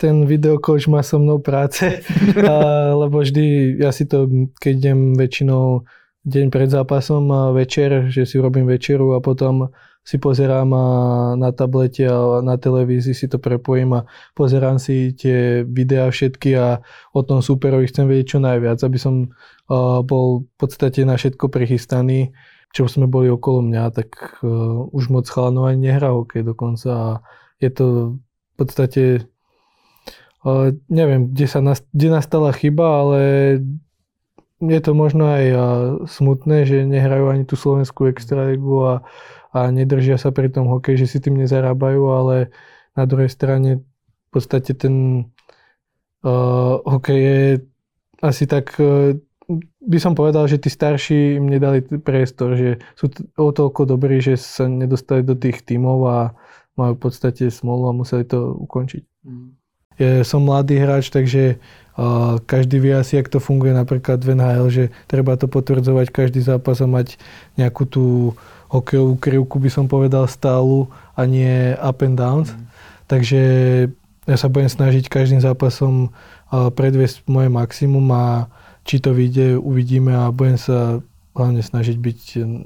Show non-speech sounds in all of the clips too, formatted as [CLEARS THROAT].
ten videokoč má so mnou práce, [LAUGHS] a, lebo vždy, ja si to, keď idem väčšinou deň pred zápasom a večer, že si robím večeru a potom si pozerám na tablete a na televízii si to prepojím a pozerám si tie videá všetky a o tom superovi chcem vedieť čo najviac, aby som bol v podstate na všetko prichystaný, čo sme boli okolo mňa, tak už moc chalanov ani nehrá hokej dokonca a je to v podstate neviem, kde, sa, kde nastala chyba, ale je to možno aj smutné, že nehrajú ani tú slovenskú extraligu a a nedržia sa pri tom hokej, že si tým nezarábajú, ale na druhej strane v podstate ten uh, hokej je asi tak, uh, by som povedal, že tí starší im nedali priestor, že sú t- o toľko dobrí, že sa nedostali do tých tímov a majú v podstate smolu a museli to ukončiť. Mm. Ja som mladý hráč, takže uh, každý vie asi, jak to funguje napríklad v NHL, že treba to potvrdzovať každý zápas a mať nejakú tú uh, hokejovú krivku by som povedal stálu a nie up and downs. Mm. Takže ja sa budem snažiť každým zápasom predviesť moje maximum a či to vyjde, uvidíme a budem sa hlavne snažiť byť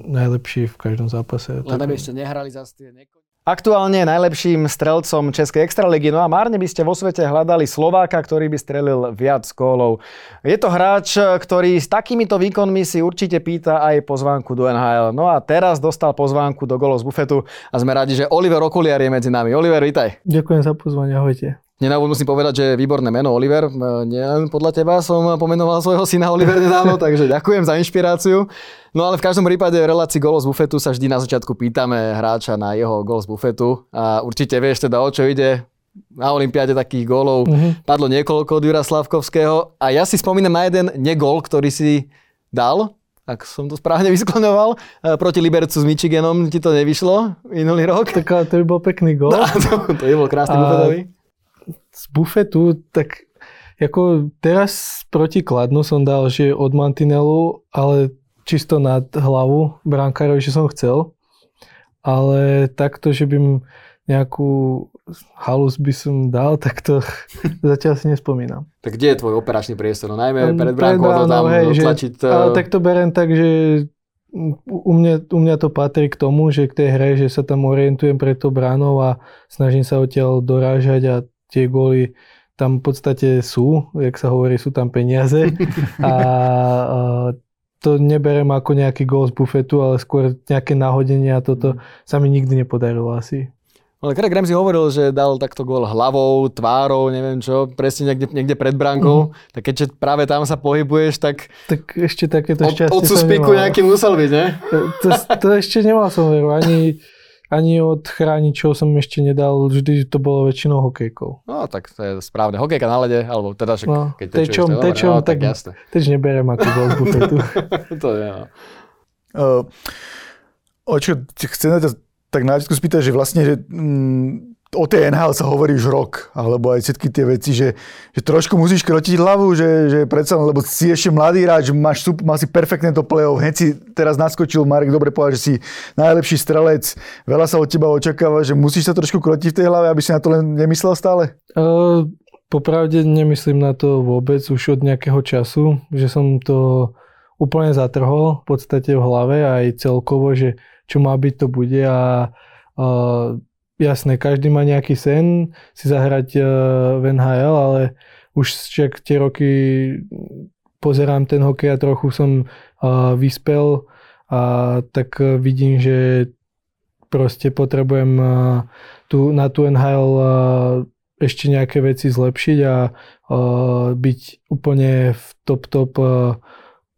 najlepší v každom zápase. Len aby ste nehrali za tie neko- Aktuálne najlepším strelcom Českej extraligy, no a márne by ste vo svete hľadali Slováka, ktorý by strelil viac gólov. Je to hráč, ktorý s takýmito výkonmi si určite pýta aj pozvánku do NHL. No a teraz dostal pozvánku do golov z bufetu a sme radi, že Oliver Okuliar je medzi nami. Oliver, vítaj. Ďakujem za pozvanie, ahojte. Nenávod musím povedať, že je výborné meno Oliver. Nie podľa teba som pomenoval svojho syna Oliver nedávno, [LAUGHS] takže ďakujem za inšpiráciu. No ale v každom prípade v relácii golo z bufetu sa vždy na začiatku pýtame hráča na jeho gol z bufetu a určite vieš teda o čo ide. Na Olympiáde takých gólov mm-hmm. padlo niekoľko od Jura Slavkovského a ja si spomínam na jeden negol, ktorý si dal, ak som to správne [LAUGHS] vysklonoval, e, proti Libercu s Michiganom ti to nevyšlo minulý rok. Tak to by bol pekný gól. [LAUGHS] No, to, to by bol krásny a... bufetový z bufetu, tak ako teraz proti Kladnu som dal, že od mantinelu, ale čisto nad hlavu brankárovi, že som chcel. Ale takto, že by nejakú halus by som dal, [LAUGHS] tak to zatiaľ si nespomínam. Tak kde je tvoj operačný priestor? No najmä pred bránkou to tam hej, dotlačiť. Že, ale tak to berem tak, že u mňa, u mňa to patrí k tomu, že k tej hre, že sa tam orientujem pred tou bránou a snažím sa odtiaľ dorážať a tie góly tam v podstate sú, jak sa hovorí, sú tam peniaze [LAUGHS] a, a to neberem ako nejaký gól z bufetu, ale skôr nejaké nahodenie a toto mm. sa mi nikdy nepodarilo asi. Ale Craig Ramsey hovoril, že dal takto gól hlavou, tvárou, neviem čo, presne niekde, niekde pred bránkou. Mm. Tak keďže práve tam sa pohybuješ, tak... Tak ešte takéto šťastie od, od suspiku nejaký musel byť, ne? To, to, to ešte nemal som veru. Ani, [LAUGHS] ani od chráničov som ešte nedal, vždy to bolo väčšinou hokejkou. No tak to je správne. Hokejka na lede, alebo teda však, no, keď tečom, tečuješ, tečom, no, tak, tak jasne. Teč neberiem ako gol z bufetu. to je, no. Uh, očo, chcem sa tak na spýtať, že vlastne, že, mm, o tej NHL sa hovorí už rok, alebo aj všetky tie veci, že, že trošku musíš krotiť hlavu, že, že predsa, lebo si ešte mladý hráč, máš, mal si perfektné to play-off, hneď si teraz naskočil, Marek dobre povedal, že si najlepší strelec, veľa sa od teba očakáva, že musíš sa trošku krotiť v tej hlave, aby si na to len nemyslel stále? Uh, popravde nemyslím na to vôbec už od nejakého času, že som to úplne zatrhol v podstate v hlave aj celkovo, že čo má byť, to bude a uh, jasné, každý má nejaký sen si zahrať uh, v NHL, ale už však tie roky pozerám ten hokej a trochu som uh, vyspel a tak uh, vidím, že proste potrebujem tu, na tú NHL ešte nejaké veci zlepšiť a byť úplne v top top uh,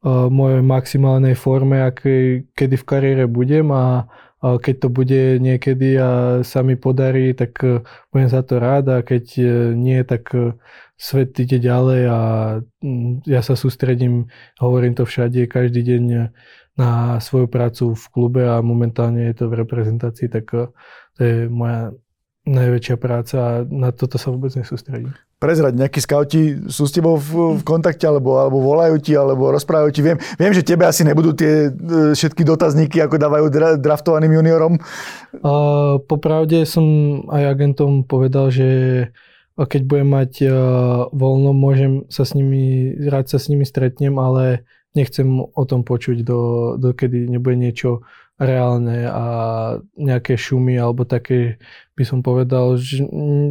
mojej maximálnej forme, akej, kedy v kariére budem a keď to bude niekedy a sa mi podarí, tak e, budem za to rád. A keď e, nie, tak e, svet ide ďalej a mm, ja sa sústredím, hovorím to všade, každý deň na svoju prácu v klube a momentálne je to v reprezentácii, tak to je moja najväčšia práca a na toto sa vôbec nesústredím prezrať, nejakí skauti sú s tebou v, v kontakte, alebo, alebo volajú ti, alebo rozprávajú ti. Viem, viem, že tebe asi nebudú tie e, všetky dotazníky, ako dávajú dra, draftovaným juniorom. Uh, popravde som aj agentom povedal, že keď budem mať uh, voľno, môžem sa s nimi, rád sa s nimi stretnem, ale nechcem o tom počuť, do, dokedy nebude niečo reálne a nejaké šumy alebo také, by som povedal, že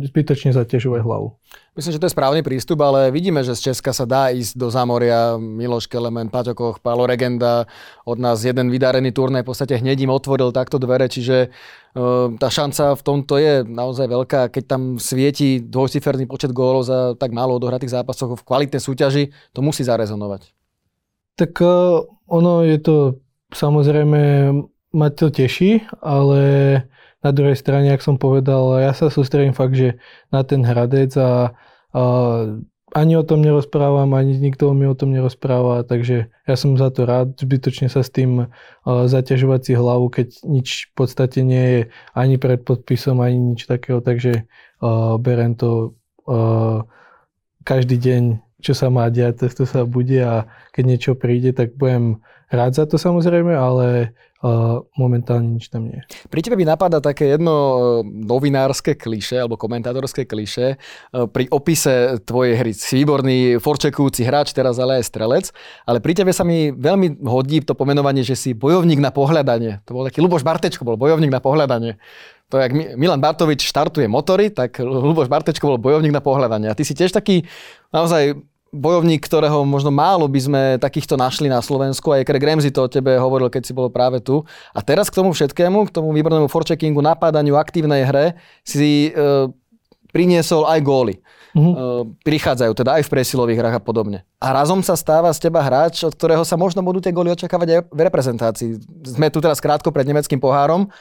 zbytočne zaťažovať hlavu. Myslím, že to je správny prístup, ale vidíme, že z Česka sa dá ísť do zámoria Miloš Kelemen, Paťokoch, Pálo Regenda, od nás jeden vydarený turnaj v podstate hneď im otvoril takto dvere, čiže uh, tá šanca v tomto je naozaj veľká. Keď tam svieti dvojciferný počet gólov za tak málo odohratých zápasoch v kvalitnej súťaži, to musí zarezonovať. Tak uh, ono je to samozrejme ma to teší, ale na druhej strane, ak som povedal, ja sa sústredím fakt, že na ten hradec a, a ani o tom nerozprávam, ani nikto mi o tom nerozpráva, takže ja som za to rád, zbytočne sa s tým uh, zaťažovať si hlavu, keď nič v podstate nie je ani pred podpisom, ani nič takého, takže uh, berem to uh, každý deň, čo sa má diať, to sa bude a keď niečo príde, tak budem rád za to samozrejme, ale uh, momentálne nič tam nie. Pri tebe by napadá také jedno e, novinárske kliše alebo komentátorské kliše uh, pri opise tvojej hry. Si výborný forčekujúci hráč, teraz ale aj strelec, ale pri tebe sa mi veľmi hodí to pomenovanie, že si bojovník na pohľadanie. To bol taký Luboš Bartečko, bol bojovník na pohľadanie. To, jak Milan Bartovič štartuje motory, tak Luboš Bartečko bol bojovník na pohľadanie. A ty si tiež taký naozaj bojovník, ktorého možno málo by sme takýchto našli na Slovensku. Aj Craig Ramsey to o tebe hovoril, keď si bol práve tu. A teraz k tomu všetkému, k tomu výbornému forecheckingu, napádaniu, aktívnej hre si e, priniesol aj góly. Mm-hmm. E, prichádzajú teda aj v presilových hrách a podobne. A razom sa stáva z teba hráč, od ktorého sa možno budú tie góly očakávať aj v reprezentácii. Sme tu teraz krátko pred nemeckým pohárom,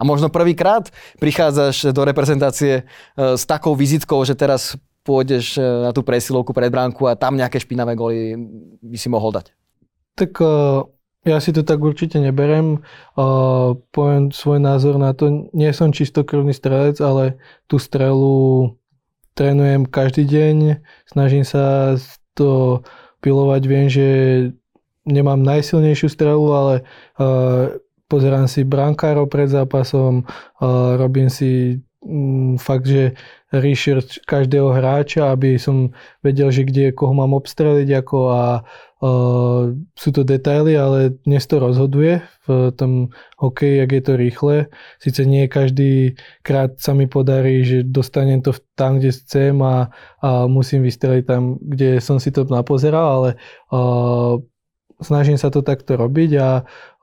a možno prvýkrát prichádzaš do reprezentácie e, s takou vizitkou, že teraz pôjdeš e, na tú presilovku pred bránku a tam nejaké špinavé góly by si mohol dať? Tak uh, ja si to tak určite neberem. Uh, poviem svoj názor na to. Nie som čistokrvný strelec, ale tú strelu trénujem každý deň. Snažím sa to pilovať. Viem, že nemám najsilnejšiu strelu, ale pozerám si brankárov pred zápasom, robím si um, fakt, že research každého hráča, aby som vedel, že kde koho mám obstreliť ako a uh, sú to detaily, ale dnes to rozhoduje v tom hokeji, ak je to rýchle. Sice nie každý krát sa mi podarí, že dostanem to tam, kde chcem a, a musím vystreliť tam, kde som si to napozeral, ale uh, snažím sa to takto robiť a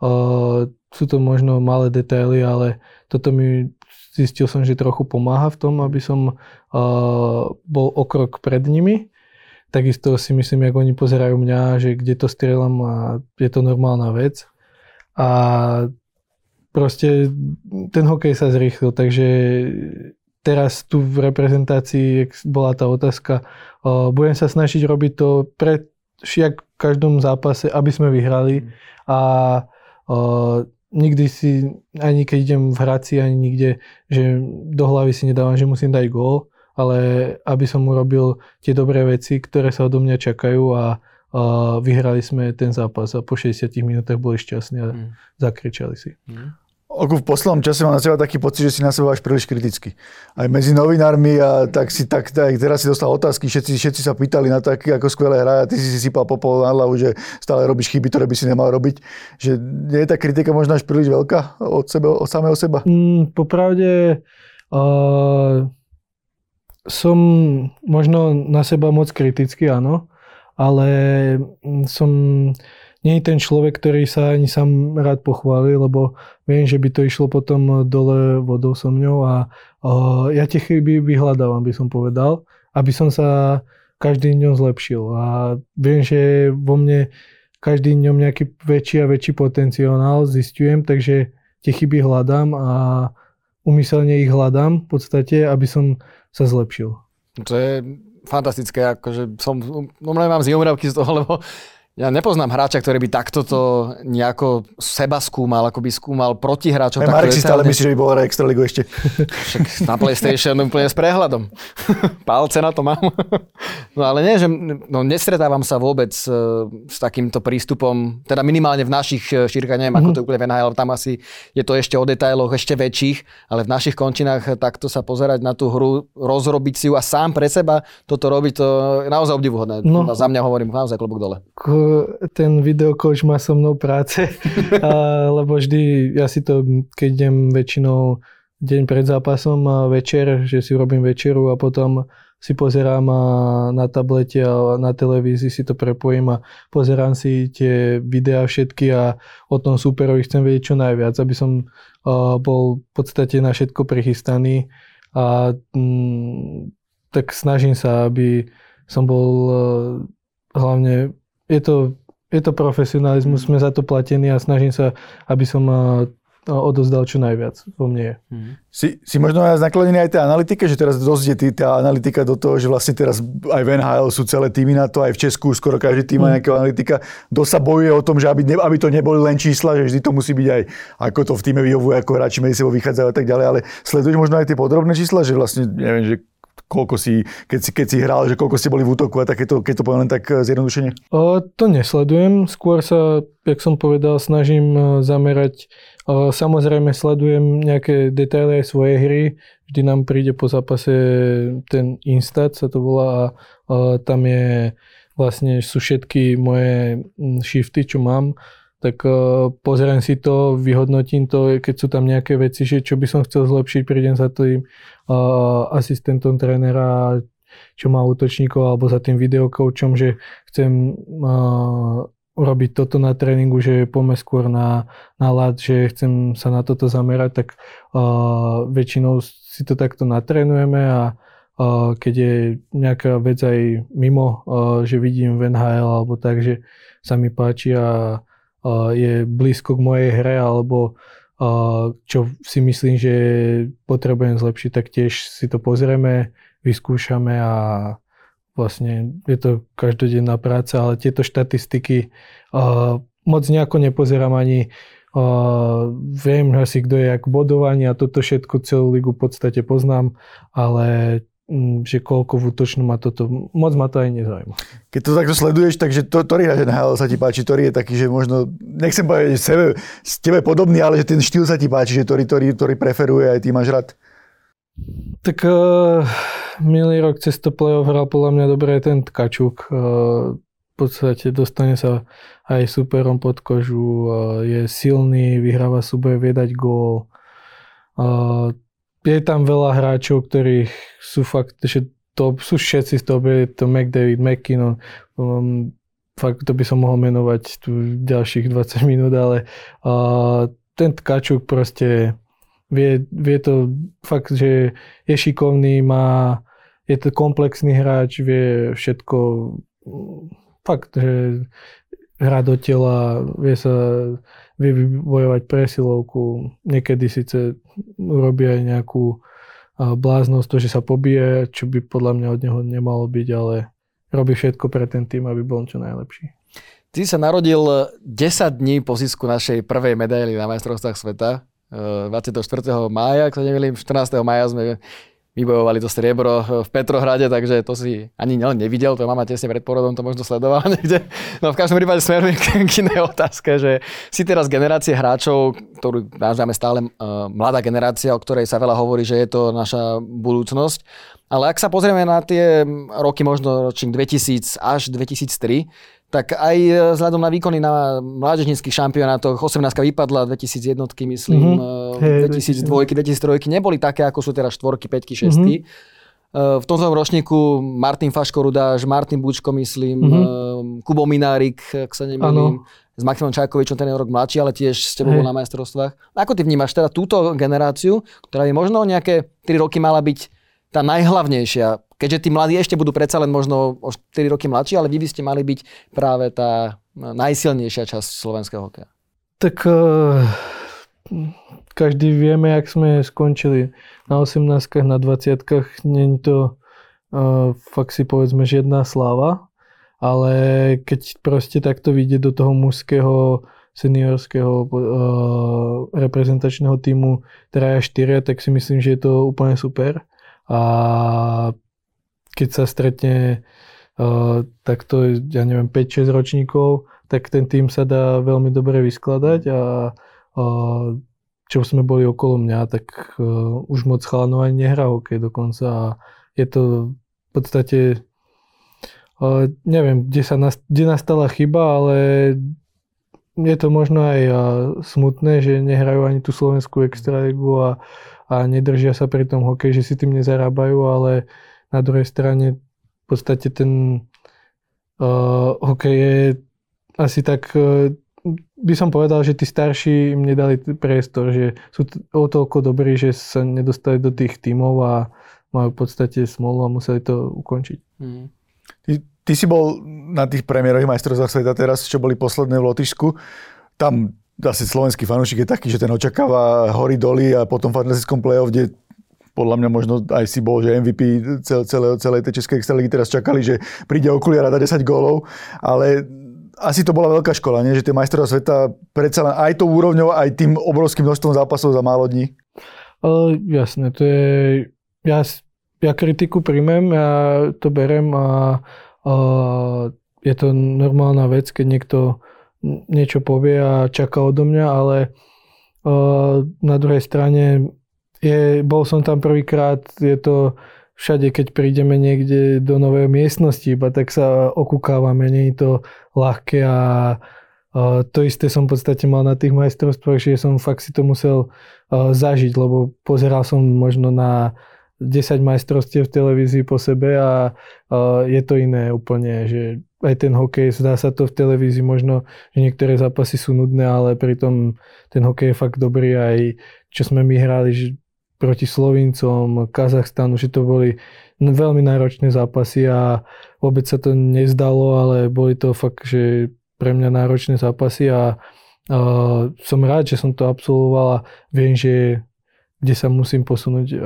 uh, sú to možno malé detaily, ale toto mi zistil som, že trochu pomáha v tom, aby som uh, bol o krok pred nimi. Takisto si myslím, ako oni pozerajú mňa, že kde to strieľam a je to normálna vec. A proste ten hokej sa zrýchlil, takže teraz tu v reprezentácii, bola tá otázka, uh, budem sa snažiť robiť to pre šiak v každom zápase, aby sme vyhrali a uh, nikdy si, ani keď idem v hraci, ani nikde, že do hlavy si nedávam, že musím dať gól, ale aby som urobil tie dobré veci, ktoré sa odo mňa čakajú a, a vyhrali sme ten zápas a po 60 minútach boli šťastní a mm. zakričali si. Mm. Ako v poslednom čase mám na seba taký pocit, že si na seba až príliš kriticky. Aj medzi novinármi a tak si tak, tak teraz si dostal otázky, všetci, všetci sa pýtali na to, aký, ako skvelé hra a ty si si sypal popol na hlavu, že stále robíš chyby, ktoré by si nemal robiť. Že nie je tá kritika možno až príliš veľká od, sebe, od samého seba? Mm, popravde uh, som možno na seba moc kritický, áno, ale som nie je ten človek, ktorý sa ani sám rád pochváli, lebo viem, že by to išlo potom dole vodou so mňou a uh, ja tie chyby vyhľadávam, by som povedal, aby som sa každým dňom zlepšil. A viem, že vo mne každý dňom nejaký väčší a väčší potenciál zistujem, takže tie chyby hľadám a umyselne ich hľadám v podstate, aby som sa zlepšil. To je fantastické, akože som, normálne mám z toho, lebo Ja nepoznám hráča, ktorý by takto to nejako seba skúmal, ako by skúmal proti hráčom. Aj Marek si stále myslí, že by bol hra Extraligu ešte. [LAUGHS] Však na PlayStation úplne s prehľadom. [LAUGHS] Palce na to mám. [LAUGHS] No ale nie, že no, nestretávam sa vôbec s, s takýmto prístupom, teda minimálne v našich e, šírkach, neviem, mm-hmm. ako to úplne v NHL, tam asi je to ešte o detailoch, ešte väčších, ale v našich končinách takto sa pozerať na tú hru, rozrobiť si ju a sám pre seba toto robiť, to je naozaj obdivuhodné. No. Za mňa hovorím naozaj klobúk dole ten videokoč má so mnou práce, [LAUGHS] a, lebo vždy, ja si to, keď idem väčšinou deň pred zápasom a večer, že si robím večeru a potom si pozerám na tablete a na televízii si to prepojím a pozerám si tie videá všetky a o tom superovi chcem vedieť čo najviac, aby som bol v podstate na všetko prichystaný a mm, tak snažím sa, aby som bol hlavne je to, je to profesionalizmus, sme za to platení a snažím sa, aby som odozdal čo najviac vo mne je. Hmm. Si, si možno aj naklonený aj tej analytike, že teraz dosť je tá analytika do toho, že vlastne teraz aj v NHL sú celé týmy na to, aj v Česku skoro každý tým má hmm. nejakého analytika. Dosť sa bojuje o tom, že aby, ne, aby to neboli len čísla, že vždy to musí byť aj ako to v týme vyhovuje, ako hráči medzi sebou vychádzajú a tak ďalej, ale sleduješ možno aj tie podrobné čísla, že vlastne, neviem, že koľko si, keď si, keď si hral, že koľko ste boli v útoku a takéto, keď to poviem len tak eh, zjednodušene? O, to nesledujem, skôr sa, jak som povedal, snažím eh, zamerať, o, samozrejme sledujem nejaké detaily aj svojej hry, vždy nám príde po zápase ten Instat, sa to volá a o, tam je vlastne sú všetky moje shifty, čo mám, tak uh, pozriem si to, vyhodnotím to, keď sú tam nejaké veci, že čo by som chcel zlepšiť, prídem za tým uh, asistentom trénera, čo má útočníkov, alebo za tým videokoučom, že chcem uh, urobiť toto na tréningu, že poďme skôr na, na lad, že chcem sa na toto zamerať, tak uh, väčšinou si to takto natrénujeme a uh, keď je nejaká vec aj mimo, uh, že vidím v NHL alebo tak, že sa mi páči a je blízko k mojej hre alebo čo si myslím, že potrebujem zlepšiť, tak tiež si to pozrieme, vyskúšame a vlastne je to každodenná práca, ale tieto štatistiky moc nejako nepozerám ani viem asi, kto je jak bodovaní a toto všetko celú ligu v podstate poznám, ale že koľko v útočnom má toto, moc ma to aj nezaujíma. Keď to takto sleduješ, takže to, ktorý hráč NHL sa ti páči, ktorý je taký, že možno, nechcem povedať, že sebe, s tebe podobný, ale že ten štýl sa ti páči, že ktorý, ktorý, ktorý preferuje aj ty máš rád? Tak uh, minulý rok cez to play-off hral podľa mňa dobre ten Tkačuk. Uh, v podstate dostane sa aj superom pod kožu, uh, je silný, vyhráva súboj, viedať gól. Uh, je tam veľa hráčov, ktorí sú fakt, že to sú všetci z toho, je to McDavid, McKinnon, um, fakt to by som mohol menovať tu ďalších 20 minút, ale uh, ten Tkačuk proste vie, vie to fakt, že je šikovný, má, je to komplexný hráč, vie všetko, fakt, že hrá do tela, vie sa vie bojovať presilovku, niekedy síce urobí aj nejakú bláznosť, to, že sa pobije, čo by podľa mňa od neho nemalo byť, ale robí všetko pre ten tým, aby bol čo najlepší. Ty sa narodil 10 dní po zisku našej prvej medaily na majstrovstvách sveta. 24. mája, ak sa nevelím, 14. mája sme vybojovali to striebro v Petrohrade, takže to si ani nevidel, to mama tesne pred porodom to možno sledovala [LAUGHS] niekde. No v každom prípade smerujem [LAUGHS] k, inej otázke, že si teraz generácie hráčov, ktorú nazývame stále uh, mladá generácia, o ktorej sa veľa hovorí, že je to naša budúcnosť. Ale ak sa pozrieme na tie roky možno ročník 2000 až 2003, tak aj e, vzhľadom na výkony na mládežnických šampionátoch, 18 vypadla, 2001 myslím, mm-hmm. 2002, 2003 neboli také, ako sú teraz 4, 5, 6. Mm-hmm. V tomto ročníku Martin Faško Rudáš, Martin Bučko, myslím, mm-hmm. Kubo Minárik, ak sa nemýlim, s Maximom Čajkovičom, ten je rok mladší, ale tiež s tebou bol na majstrovstvách. Ako ty vnímaš teda túto generáciu, ktorá je možno nejaké 3 roky mala byť tá najhlavnejšia keďže tí mladí ešte budú predsa len možno o 4 roky mladší, ale vy by ste mali byť práve tá najsilnejšia časť slovenského hokeja. Tak uh, každý vieme, jak sme skončili na 18 na 20 není to uh, fakt si povedzme žiadna sláva, ale keď proste takto vyjde do toho mužského seniorského uh, reprezentačného týmu traja štyria, tak si myslím, že je to úplne super. A keď sa stretne uh, takto, ja neviem, 5-6 ročníkov, tak ten tým sa dá veľmi dobre vyskladať a uh, čo sme boli okolo mňa, tak uh, už moc chalanov ani nehrá hokej dokonca a je to v podstate uh, neviem, kde, sa nast- kde nastala chyba, ale je to možno aj smutné, že nehrajú ani tú slovenskú extraligu a, a nedržia sa pri tom hokej, že si tým nezarábajú, ale na druhej strane v podstate ten uh, hokej je asi tak, uh, by som povedal, že tí starší im nedali priestor, že sú t- o toľko dobrí, že sa nedostali do tých tímov a majú v podstate smolu a museli to ukončiť. Mm. Ty, ty si bol na tých premiérových majstrovstvách sveta teraz, čo boli posledné v Lotyšsku. Tam asi slovenský fanúšik je taký, že ten očakáva hory doly a potom v fantastickom play-off, kde podľa mňa možno aj si bol, že MVP celé, celé, celej tej českej extraligy teraz čakali, že príde okuliar a dá 10 gólov, ale asi to bola veľká škola, nie? že tie majstrovstvá sveta predsa len aj tou úrovňou, aj tým obrovským množstvom zápasov za málo dní. Uh, jasné, to je... Ja ja kritiku príjmem, ja to berem a, a je to normálna vec, keď niekto niečo povie a čaká odo mňa, ale a, na druhej strane je, bol som tam prvýkrát, je to všade, keď prídeme niekde do novej miestnosti, iba tak sa okúkávame, nie je to ľahké a, a to isté som v podstate mal na tých majstrovstvách, že som fakt si to musel a, zažiť, lebo pozeral som možno na 10 majstrovstiev v televízii po sebe a, a je to iné úplne, že aj ten hokej, zdá sa to v televízii možno, že niektoré zápasy sú nudné, ale pritom ten hokej je fakt dobrý aj čo sme my hrali že proti Slovincom, Kazachstanu, že to boli veľmi náročné zápasy a vôbec sa to nezdalo, ale boli to fakt, že pre mňa náročné zápasy a, a som rád, že som to absolvoval a viem, že kde sa musím posunúť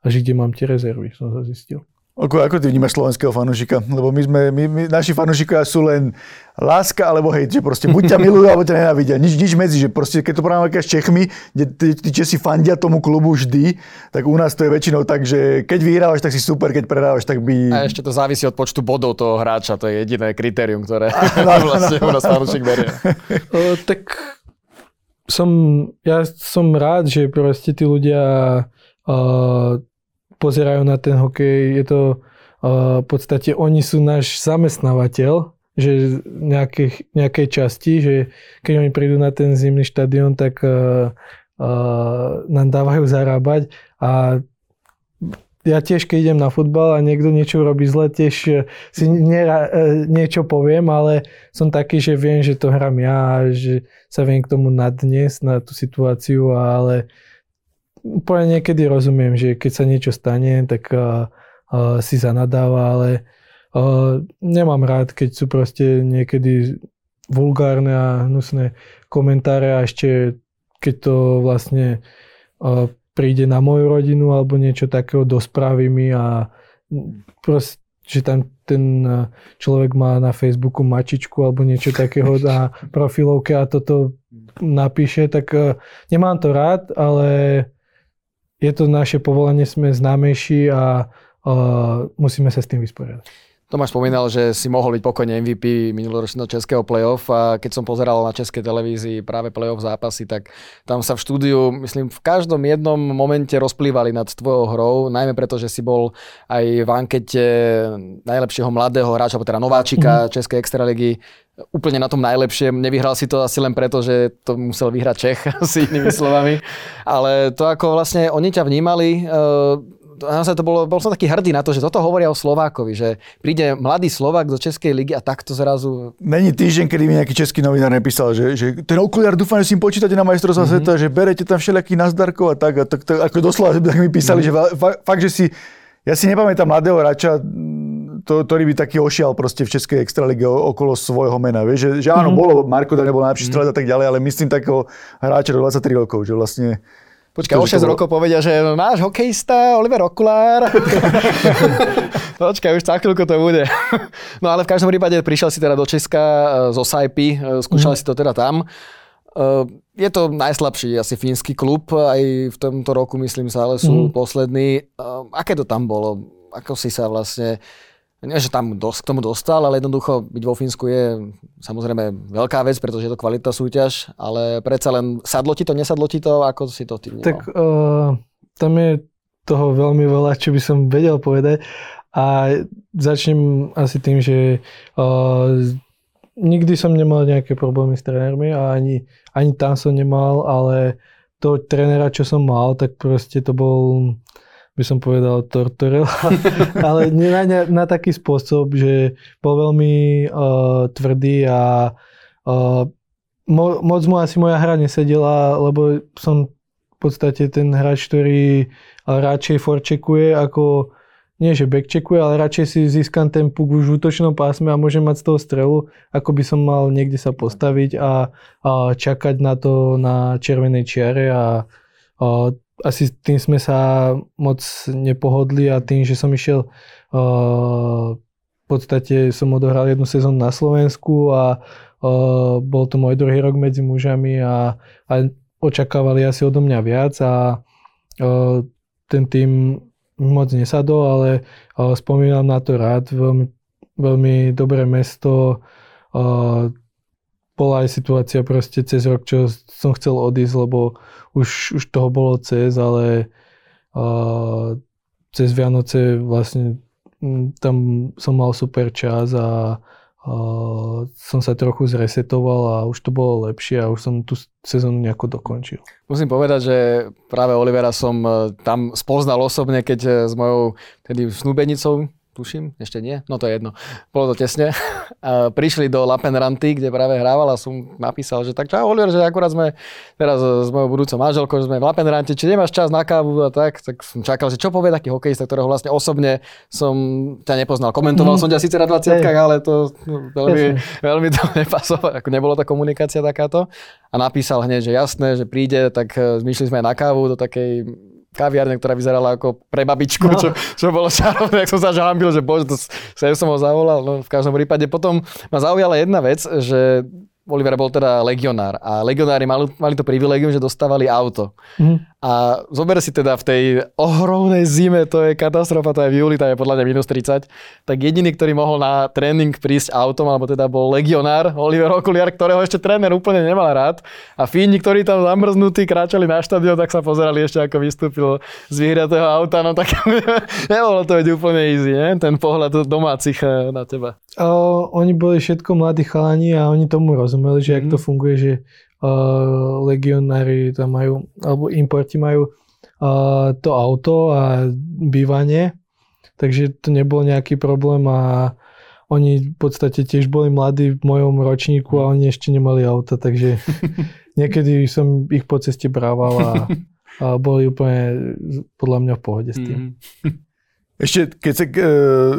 a že kde mám tie rezervy, som sa zistil. Ako, ako ty vnímaš slovenského fanúšika? Lebo my sme, my, my, naši fanúšikovia sú len láska alebo hej, že proste buď ťa [LAUGHS] milujú alebo ťa nenávidia. Nič, nič medzi, že proste keď to porovnáme s Čechmi, kde tí Česi fandia tomu klubu vždy, tak u nás to je väčšinou tak, že keď vyhrávaš, tak si super, keď prehrávaš, tak by... A ešte to závisí od počtu bodov toho hráča, to je jediné kritérium, ktoré [LAUGHS] [LAUGHS] vlastne u nás fanúšik berie. o, tak som, ja som rád, že proste tí ľudia uh, pozerajú na ten hokej. Je to uh, v podstate, oni sú náš zamestnávateľ, že nejakej, nejakej časti, že keď oni prídu na ten zimný štadión, tak uh, uh, nám dávajú zarábať a ja tiež, keď idem na futbal a niekto niečo robí zle, tiež si nie, niečo poviem, ale som taký, že viem, že to hrám ja a že sa viem k tomu nadniesť na tú situáciu, ale úplne niekedy rozumiem, že keď sa niečo stane, tak uh, uh, si zanadáva, ale uh, nemám rád, keď sú proste niekedy vulgárne a hnusné komentáre a ešte keď to vlastne uh, príde na moju rodinu alebo niečo takého, dospraví mi a proste že tam ten človek má na Facebooku mačičku alebo niečo takého na profilovke a toto napíše, tak nemám to rád, ale je to naše povolanie, sme známejší a uh, musíme sa s tým vysporiadať. Tomáš spomínal, že si mohol byť pokojne MVP minuloročného českého playoff a keď som pozeral na českej televízii práve playoff zápasy, tak tam sa v štúdiu, myslím, v každom jednom momente rozplývali nad tvojou hrou, najmä preto, že si bol aj v ankete najlepšieho mladého hráča, teda nováčika mm-hmm. Českej extraligy úplne na tom najlepšie. Nevyhral si to asi len preto, že to musel vyhrať Čech, [LAUGHS] asi inými slovami. Ale to ako vlastne oni ťa vnímali, uh, naozaj to bolo, bol som taký hrdý na to, že toto hovoria o Slovákovi, že príde mladý Slovák do Českej ligy a takto zrazu... Není týždeň, kedy mi nejaký český novinár napísal, že, že ten okuliar dúfam, že si im počítate na majstrovstvá mm-hmm. sveta, že berete tam všelijakých nazdarkov a tak. A tak, tak ako doslova tak mi písali, mm-hmm. že fakt, fakt, že si... Ja si nepamätám mladého hráča, to, ktorý by taký ošial proste v Českej extralíge okolo svojho mena. Vieš, že, že áno, mm-hmm. bolo, Marko Daň nebol najlepší strelec a tak ďalej, ale myslím takého hráča do 23 rokov, že vlastne Počkaj, o 6 rokov povedia, že náš hokejista Oliver Okulár. [LAUGHS] Počkaj, už za chvíľku to bude. no ale v každom prípade prišiel si teda do Česka e, zo Saipy, e, skúšal mm. si to teda tam. E, je to najslabší asi fínsky klub, aj v tomto roku myslím sa, ale sú mm. poslední. Aké to tam bolo? Ako si sa vlastne nie, že tam dos- k tomu dostal, ale jednoducho byť vo Fínsku je samozrejme veľká vec, pretože je to kvalitná súťaž, ale predsa len sadlo ti to, nesadlo ti to, ako si to tým Tak uh, tam je toho veľmi veľa, čo by som vedel povedať, a začnem asi tým, že uh, nikdy som nemal nejaké problémy s trénermi a ani, ani tam som nemal, ale to trénera, čo som mal, tak proste to bol, by som povedal, torturel, [LAUGHS] ale nie na, na taký spôsob, že bol veľmi uh, tvrdý a uh, mo, moc mu asi moja hra nesedela, lebo som v podstate ten hráč, ktorý radšej forčekuje ako nie že backcheckuje, ale radšej si získam ten puk už v útočnom pásme a môžem mať z toho strelu, ako by som mal niekde sa postaviť a, a čakať na to na červenej čiare a, a asi tým sme sa moc nepohodli a tým, že som išiel a, v podstate som odohral jednu sezónu na Slovensku a, a bol to môj druhý rok medzi mužami a, a očakávali asi odo mňa viac a, a ten tým moc nesadol, ale, spomínam na to rád. Veľmi, veľmi dobré mesto. Bola aj situácia proste cez rok, čo som chcel odísť, lebo už, už toho bolo cez, ale uh, cez Vianoce vlastne tam som mal super čas a som sa trochu zresetoval a už to bolo lepšie a už som tú sezónu nejako dokončil. Musím povedať, že práve Olivera som e, tam spoznal osobne, keď e, s mojou tedy snúbenicou tuším, ešte nie, no to je jedno, bolo to tesne. [LAUGHS] Prišli do Lapenranty, kde práve hrával a som napísal, že tak čau Oliver, že akurát sme teraz s mojou budúcou manželkou, že sme v Lapenranty, či nemáš čas na kávu a tak, tak som čakal, že čo povie taký hokejista, ktorého vlastne osobne som ťa nepoznal. Komentoval mm. som ťa síce na 20 ale to no, veľmi, veľmi to [LAUGHS] nepasovalo, ako nebolo tá komunikácia takáto. A napísal hneď, že jasné, že príde, tak e, zmyšli sme aj na kávu do takej kaviarne, ktorá vyzerala ako pre babičku, no. čo, čo bolo čarovné, ak som sa žalambil, že bože, to sem som ho zavolal. No, v každom prípade potom ma zaujala jedna vec, že Oliver bol teda legionár a legionári mali, mali to privilegium, že dostávali auto. Mm. A zober si teda v tej ohromnej zime, to je katastrofa, to je v júli, to je podľa mňa minus 30, tak jediný, ktorý mohol na tréning prísť autom, alebo teda bol legionár Oliver Okuliar, ktorého ešte tréner úplne nemal rád. A Fíni, ktorí tam zamrznutí kráčali na štadión, tak sa pozerali ešte, ako vystúpil z vyhratého auta, no tak [LAUGHS] nebolo to byť úplne easy, ne? ten pohľad domácich eh, na teba. O, oni boli všetko mladí chalani a oni tomu rozumeli, že mm. jak to funguje, že uh, legionári tam majú, alebo importi majú uh, to auto a bývanie, takže to nebol nejaký problém a oni v podstate tiež boli mladí v mojom ročníku a oni ešte nemali auto, takže [LAUGHS] niekedy som ich po ceste brával a, a boli úplne podľa mňa v pohode s tým. Mm. [LAUGHS] Ešte keď sa uh,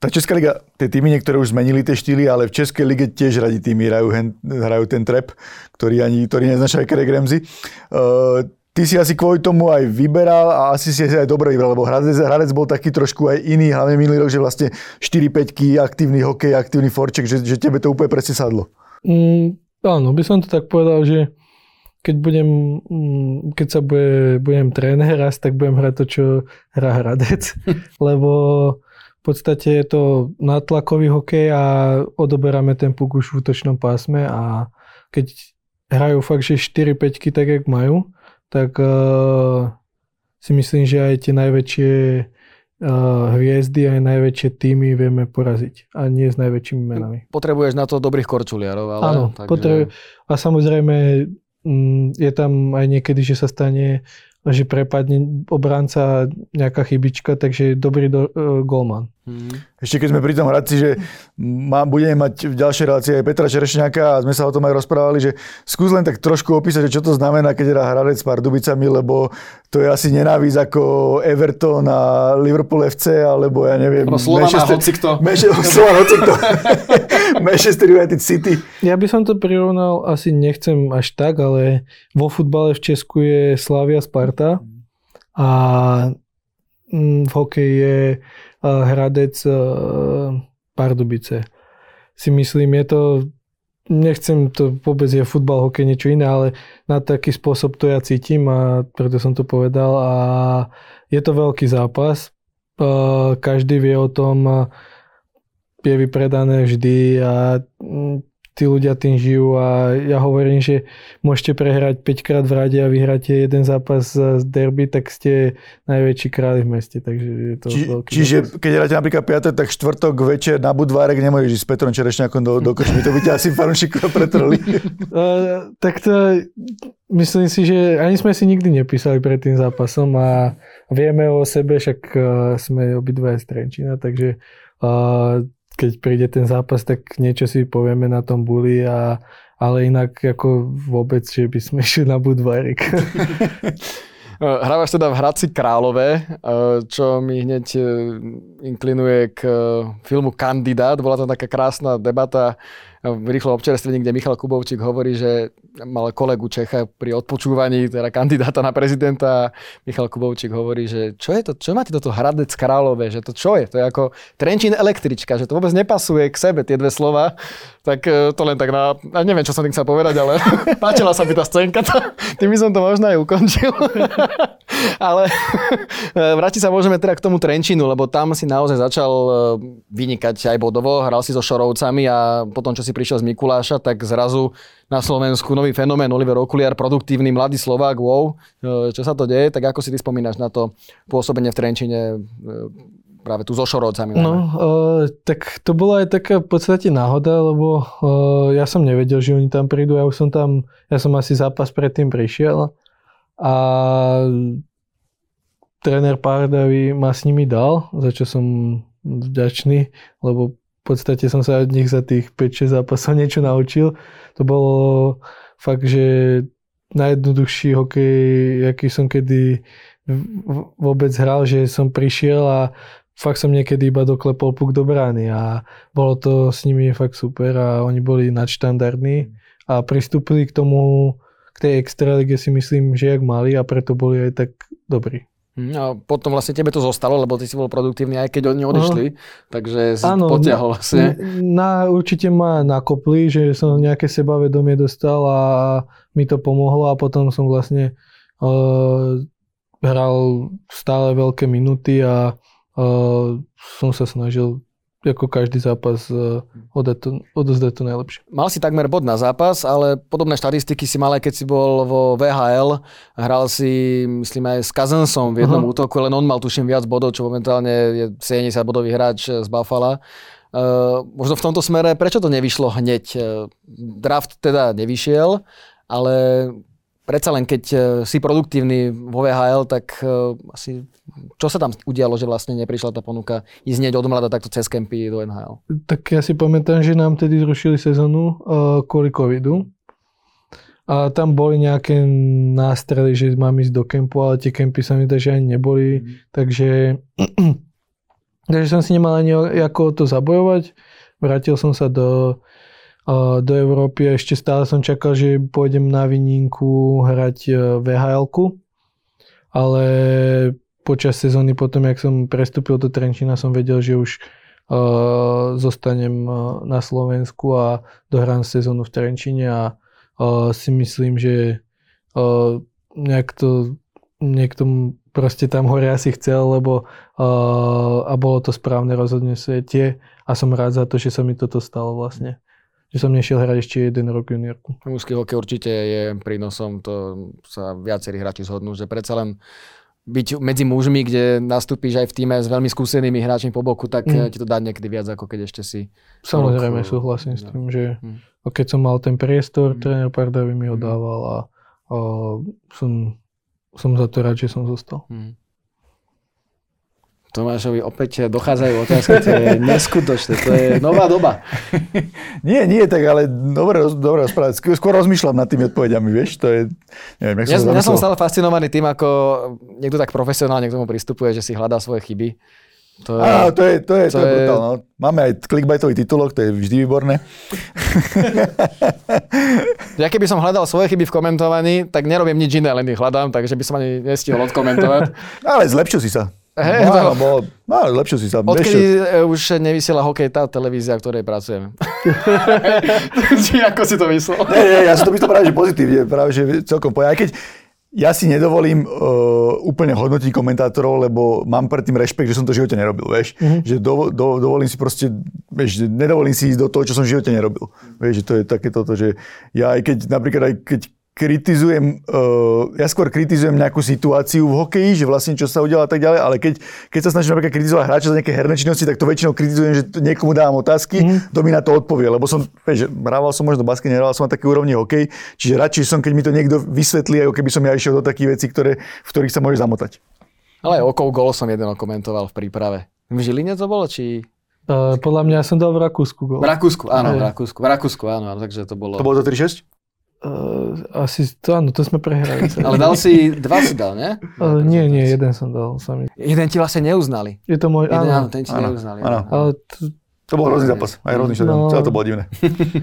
tá Česká liga, tie týmy niektoré už zmenili tie štýly, ale v Českej lige tiež radi týmy hrajú, hrajú ten trap, ktorý ani ktorý neznačajú Kerek Remzy. Uh, ty si asi kvôli tomu aj vyberal a asi si aj dobre vybral, lebo Hradec, Hradec bol taký trošku aj iný, hlavne minulý rok, že vlastne 4-5 aktívny hokej, aktívny forček, že, že tebe to úplne presne sadlo. Mm, áno, by som to tak povedal, že keď budem, mm, keď sa bude, budem tréner raz, tak budem hrať to, čo hrá Hradec, [LAUGHS] lebo v podstate je to natlakový hokej a odoberáme ten puk už v útočnom pásme a keď hrajú fakt, že 4-5 tak, jak majú, tak uh, si myslím, že aj tie najväčšie uh, hviezdy, aj najväčšie týmy vieme poraziť a nie s najväčšími menami. Potrebuješ na to dobrých korčuliarov, ale... Áno, takže... potrebuj... a samozrejme mm, je tam aj niekedy, že sa stane že prepadne obranca nejaká chybička, takže dobrý do, uh, golman. Mm. Ešte keď sme pri tom Hradci, že má, budeme mať v ďalšej relácii aj Petra Čerešňáka a sme sa o tom aj rozprávali, že skús len tak trošku opísať, čo to znamená, keď hrá Hradec s Pardubicami, lebo to je asi nenávisť ako Everton a Liverpool FC, alebo ja neviem... No Manchester, hocikto. [LAUGHS] Manchester United City. Ja by som to prirovnal, asi nechcem až tak, ale vo futbale v Česku je Slavia Sparta a mm, v hokeji je Hradec Pardubice. Si myslím, je to, nechcem to vôbec je futbal, hokej, niečo iné, ale na taký spôsob to ja cítim a preto som to povedal a je to veľký zápas. Každý vie o tom, je vypredané vždy a tí ľudia tým žijú a ja hovorím, že môžete prehrať 5 krát v rade a vyhráte jeden zápas z derby, tak ste najväčší králi v meste. Takže je to Či, čiže zápas. keď hráte napríklad 5. tak štvrtok večer na Budvárek nemôžeš ísť s Petrom Čerešňákom do, do krčmy. To by ťa asi [LAUGHS] fanúšikov pretrli. uh, [LAUGHS] tak to myslím si, že ani sme si nikdy nepísali pred tým zápasom a vieme o sebe, však uh, sme obidva z Trenčína, takže uh, keď príde ten zápas, tak niečo si povieme na tom buli, a, ale inak ako vôbec, že by sme [LAUGHS] išli na Budvarik. [LAUGHS] Hrávaš teda v Hradci Králové, čo mi hneď e, inklinuje k filmu Kandidát. Bola tam taká krásna debata rýchlo občerstvení, kde Michal Kubovčík hovorí, že mal kolegu Čecha pri odpočúvaní, teda kandidáta na prezidenta. Michal Kubovčík hovorí, že čo je to, čo máte toto Hradec Králové, že to čo je? To je ako Trenčín električka, že to vôbec nepasuje k sebe tie dve slova. Tak e, to len tak na, neviem, čo som tým chcel povedať, ale [LAUGHS] páčila sa mi tá scénka, tým by som to možno aj ukončil. [LAUGHS] ale e, vrátiť sa môžeme teda k tomu Trenčínu, lebo tam si naozaj začal e, vynikať aj bodovo, hral si so Šorovcami a potom, čo si prišiel z Mikuláša, tak zrazu na Slovensku nový fenomén Oliver Okuliar, produktívny mladý Slovák, wow, e, čo sa to deje, tak ako si ty spomínaš na to pôsobenie v Trenčine e, práve tu so Šorovcami? No, uh, tak to bola aj taká v podstate náhoda, lebo uh, ja som nevedel, že oni tam prídu, ja už som tam, ja som asi zápas predtým prišiel a tréner Pardavy ma s nimi dal, za čo som vďačný, lebo podstate som sa od nich za tých 5-6 zápasov [LAUGHS] niečo naučil. To bolo fakt, že najjednoduchší hokej, aký som kedy vôbec hral, že som prišiel a fakt som niekedy iba doklepol puk do brány a bolo to s nimi fakt super a oni boli nadštandardní a pristúpili k tomu, k tej extralige si myslím, že jak mali a preto boli aj tak dobrí. Hm, a potom vlastne tebe to zostalo, lebo ty si bol produktívny aj keď oni odišli, no. takže si ano, potiahol vlastne. Na, určite ma nakopli, že som nejaké sebavedomie dostal a mi to pomohlo a potom som vlastne uh, hral stále veľké minuty a uh, som sa snažil ako každý zápas e, odozdať to najlepšie. Mal si takmer bod na zápas, ale podobné štatistiky si mal aj keď si bol vo VHL. Hral si, myslím, aj s Kazansom v jednom uh-huh. útoku, len on mal tuším viac bodov, čo momentálne je 70 bodový hráč z Buffalo. Uh, možno v tomto smere, prečo to nevyšlo hneď? Uh, draft teda nevyšiel, ale predsa len keď si produktívny vo VHL, tak uh, asi čo sa tam udialo, že vlastne neprišla tá ponuka ísť hneď od mlada takto cez kempy do NHL? Tak ja si pamätám, že nám tedy zrušili sezónu uh, kvôli covidu. A tam boli nejaké nástrely, že mám ísť do kempu, ale tie kempy sa mi zdá, že ani neboli. Mm. Takže, [CLEARS THROAT] takže som si nemal ani ako to zabojovať. Vrátil som sa do, do Európy a ešte stále som čakal, že pôjdem na Vininku hrať uh, vhl ale počas sezóny potom, jak som prestúpil do Trenčína, som vedel, že už uh, zostanem uh, na Slovensku a dohrám sezónu v Trenčíne a uh, si myslím, že uh, nejak to niekto proste tam hore asi chcel, lebo uh, a bolo to správne rozhodnutie a som rád za to, že sa mi toto stalo vlastne. Že som nešiel hrať ešte jeden rok juniorku. Mužský hokej určite je prínosom, to sa viacerí hráči zhodnú, že predsa len byť medzi mužmi, kde nastúpiš aj v týme s veľmi skúsenými hráčmi po boku, tak mm. ti to dá niekedy viac, ako keď ešte si... Samozrejme, rok, súhlasím s tým, že mm. keď som mal ten priestor, mm. tréner Pardavy mi ho mm. dával a, a som, som za to rád, že som zostal. Mm. Tomášovi opäť dochádzajú otázky, to je neskutočné, to je nová doba. [LAUGHS] Nie, nie, tak ale dobre, dobre rozprávať. Skôr rozmýšľam nad tými odpovediami, vieš, to je... Neviem, ja, som, ja som stále fascinovaný tým, ako niekto tak profesionálne k tomu pristupuje, že si hľadá svoje chyby. To je, Á, to je, to je, to, to je, je brutálne. No. Máme aj clickbaitový titulok, to je vždy výborné. [LAUGHS] ja keby som hľadal svoje chyby v komentovaní, tak nerobím nič iné, len ich hľadám, takže by som ani nestihol odkomentovať. [LAUGHS] Ale zlepšil si sa. Hey, no, to... bolo, no, lepšie si sa... Odkedy ešte... už nevysiela hokej tá televízia, v ktorej pracujem. [LAUGHS] Či ako si to myslel? Nie, nie, ja si to myslím práve, že pozitívne, práve, že celkom. Aj keď ja si nedovolím uh, úplne hodnotiť komentátorov, lebo mám predtým rešpekt, že som to v živote nerobil, vieš. Mm-hmm. Že do, do, dovolím si proste, vieš, nedovolím si ísť do toho, čo som v živote nerobil. Vieš, že to je takéto, že ja aj keď, napríklad aj keď kritizujem, uh, ja skôr kritizujem nejakú situáciu v hokeji, že vlastne čo sa udialo a tak ďalej, ale keď, keď sa snažím napríklad kritizovať hráča za nejaké herné činnosti, tak to väčšinou kritizujem, že niekomu dávam otázky, mm. to mi na to odpovie, lebo som, vieš, hrával som možno basket, nehral som na taký úrovni hokej, čiže radšej som, keď mi to niekto vysvetlí, ako keby som ja išiel do takých vecí, ktoré, v ktorých sa môže zamotať. Ale okolo gol som jeden komentoval v príprave. V Žiline to bolo, či Uh, podľa mňa som dal v Rakúsku gol. V Rakúsku, áno, v Rakúsku, v Rakúsku, áno, takže to bolo... To bolo to 3-6? Uh, asi, to áno, to sme prehrali. [LAUGHS] Ale dal si, dva si dal, nie? Uh, nie, nie, jeden som dal sami. Jeden ti vlastne neuznali. Je to môj, jeden, áno. áno. ten ti áno, neuznali. Áno. Ale to, to bol hrozný zápas, aj hrozný no. celé to bolo divné.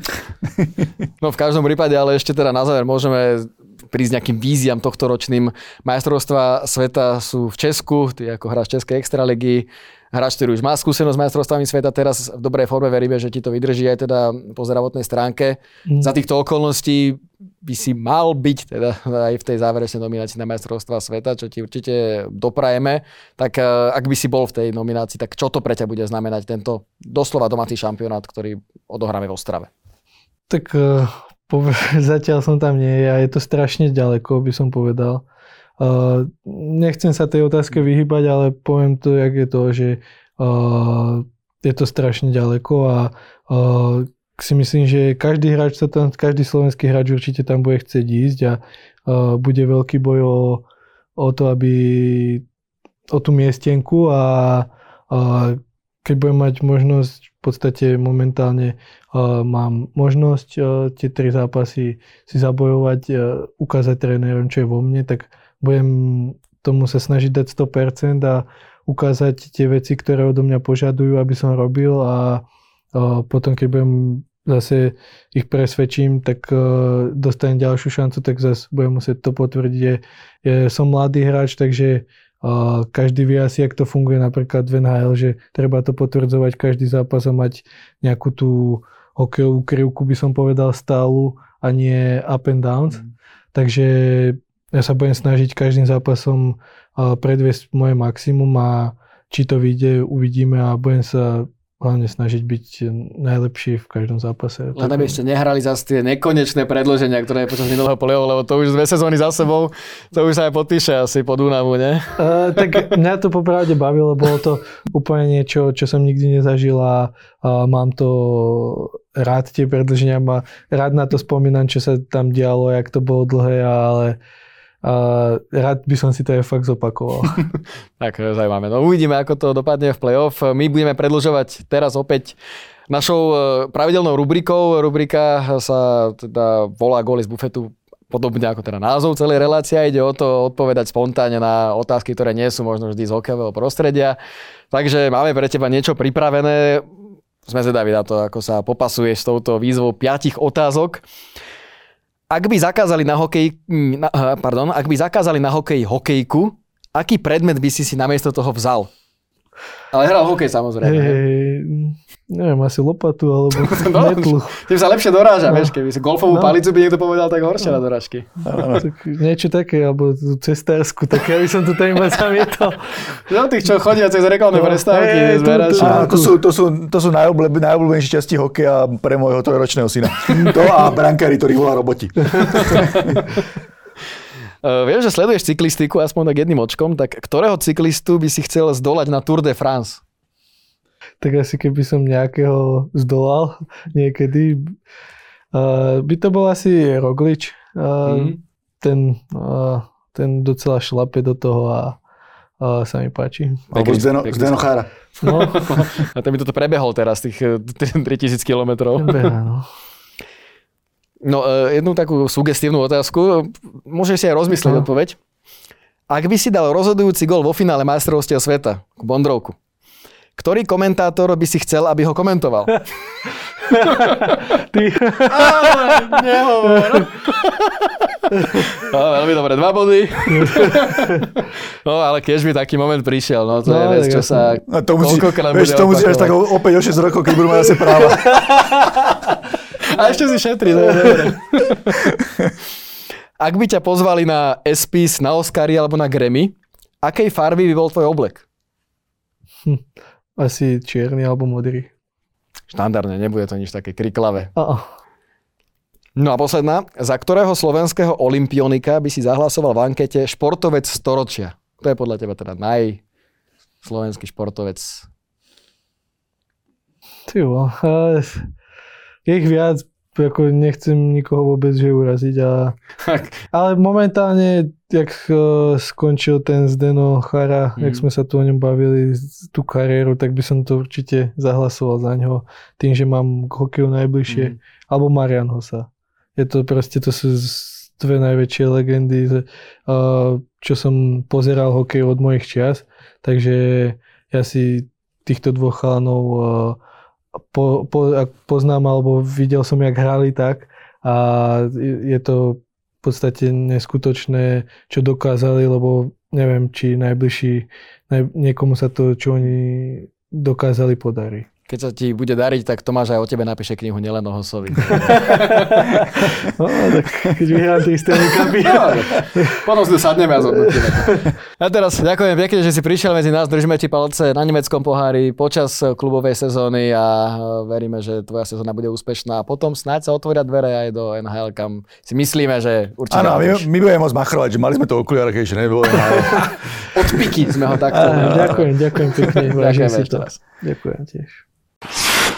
[LAUGHS] [LAUGHS] no v každom prípade, ale ešte teda na záver môžeme prísť nejakým víziam tohto ročným. Majstrovstva sveta sú v Česku, ty ako hráč Českej extraligy, hráč, ktorý už má skúsenosť s majstrovstvami sveta, teraz v dobrej forme veríme, že ti to vydrží aj teda po zdravotnej stránke. Mm. Za týchto okolností by si mal byť teda aj v tej záverečnej nominácii na majstrovstva sveta, čo ti určite doprajeme. Tak eh, ak by si bol v tej nominácii, tak čo to pre ťa bude znamenať tento doslova domáci šampionát, ktorý odohráme v Ostrave? Tak uh, [LAUGHS] zatiaľ som tam nie a je to strašne ďaleko, by som povedal. Uh, nechcem sa tej otázke vyhybať, ale poviem to, jak je to, že uh, je to strašne ďaleko a uh, si myslím, že každý hráč sa tam, každý slovenský hráč určite tam bude chcieť ísť a uh, bude veľký boj o, o to, aby o tú miestenku a uh, keď budem mať možnosť, v podstate momentálne uh, mám možnosť uh, tie tri zápasy si zabojovať, uh, ukázať trénerom, čo je vo mne, tak budem tomu sa snažiť dať 100% a ukázať tie veci, ktoré odo mňa požadujú, aby som robil a, a potom, keď budem zase ich presvedčím, tak uh, dostanem ďalšiu šancu, tak zase budem musieť to potvrdiť. Je, je, som mladý hráč, takže každý vie asi, jak to funguje napríklad v NHL, že treba to potvrdzovať každý zápas a mať nejakú tú hokejovú krivku, by som povedal, stálu a nie up and downs. Mm. Takže ja sa budem snažiť každým zápasom predviesť moje maximum a či to vyjde, uvidíme a budem sa hlavne snažiť byť najlepší v každom zápase. Len aby ste nehrali zase tie nekonečné predloženia, ktoré je počas minulého polieho, lebo to už dve sezóny za sebou, to už sa aj podpíše asi po Dunavu, ne? Uh, tak mňa to popravde bavilo, bolo to úplne niečo, čo som nikdy nezažil a, a mám to rád tie predlženia a rád na to spomínam, čo sa tam dialo, jak to bolo dlhé, ale a rád by som si to aj fakt zopakoval. [LAUGHS] tak zaujímavé. No uvidíme, ako to dopadne v play-off. My budeme predlžovať teraz opäť našou e, pravidelnou rubrikou. Rubrika sa teda volá Góly z bufetu podobne ako teda názov celej relácia. Ide o to odpovedať spontánne na otázky, ktoré nie sú možno vždy z hokejového prostredia. Takže máme pre teba niečo pripravené. Sme zvedaví na to, ako sa popasuješ s touto výzvou piatich otázok ak by zakázali na hokej, mm, na, pardon, ak by zakázali na hokej hokejku, aký predmet by si si namiesto toho vzal? Ale hral hokej samozrejme. Hey, neviem, asi lopatu alebo [LAUGHS] no, metlu. Tým sa lepšie doráža, no. vieš, keby si golfovú no. palicu by niekto povedal, tak horšie no. na dorážky. No. Tak niečo také, alebo cestársku, tak ja by som to tam iba zamietal. [LAUGHS] No tých, čo chodia cez reklamné no. prestávky, hey, tu, tu, to, sú, to, sú, to sú najobľúbenejšie časti hokeja pre môjho trojročného syna. [LAUGHS] to a brankári, ktorých volá roboti. Uh, viem, že sleduješ cyklistiku aspoň tak jedným očkom, tak ktorého cyklistu by si chcel zdolať na Tour de France? Tak asi keby som nejakého zdolal niekedy, uh, by to bol asi Roglič. Uh, mm. ten, uh, ten docela šlape do toho a uh, sa mi páči. Alebo Zdeno, Zdeno Chára. No, [LAUGHS] A ten by toto prebehol teraz, tých eh, 3000 kilometrov. no. No, eh, jednu takú sugestívnu otázku. Môžeš si aj rozmyslieť No. odpoveď. Ak by si dal rozhodujúci gol vo finále majstrovstiev sveta, k Bondrovku, ktorý komentátor by si chcel, aby ho komentoval? [LAUGHS] Ty, Nehovor. No, veľmi dobre, dva body. No, ale keď by taký moment prišiel, no to je No, vec, tak čo sa A to musí, vieš, to musí až tak opäť o 6 rokov, keď budú mať zase práva. A ešte si šetri, no, dobre. Ak by ťa pozvali na ESPYs, na Oscary alebo na Grammy, akej farby by bol tvoj oblek? Asi čierny alebo modrý. Štandardne, nebude to nič také kriklavé. Uh-uh. No a posledná, za ktorého slovenského olimpionika by si zahlasoval v ankete športovec storočia? To je podľa teba teda naj slovenský športovec. Ty vo, ale je ich viac, ako nechcem nikoho vôbec že uraziť. A, ale momentálne, jak uh, skončil ten Zdeno Chara, Mhm. jak sme sa tu o ňom bavili, tú kariéru, tak by som to určite zahlasoval za ňo. Tým, že mám k hokeju najbližšie. Mhm. Alebo Marian Hosa. Je to proste, to sú dve najväčšie legendy, uh, čo som pozeral hokej od mojich čias. Takže ja si týchto dvoch chalanov uh, po, po, poznám alebo videl som, jak hrali tak a je to v podstate neskutočné, čo dokázali, lebo neviem, či najbližší, naj, niekomu sa to, čo oni dokázali, podarí. Keď sa ti bude dariť, tak Tomáš aj o tebe napíše knihu, nielen o Hosovi. [LAUGHS] No, tak keď vyhrám tie Stanley Cupy. Potom si sadneme a zhodnotíme. [LAUGHS] A teraz ďakujem pekne, že si prišiel medzi nás, držíme ti palce na nemeckom pohári počas klubovej sezóny a veríme, že tvoja sezóna bude úspešná a potom snáď sa otvoria dvere aj do NHL, kam si myslíme, že určite Áno, a my, my budeme môcť machrovať, že mali sme to okuliare, keď ešte nebolo. [LAUGHS] Od piky sme ho takto. Ďakujem, ďakujem pekne. Si ešte raz. Ďakujem tiež. you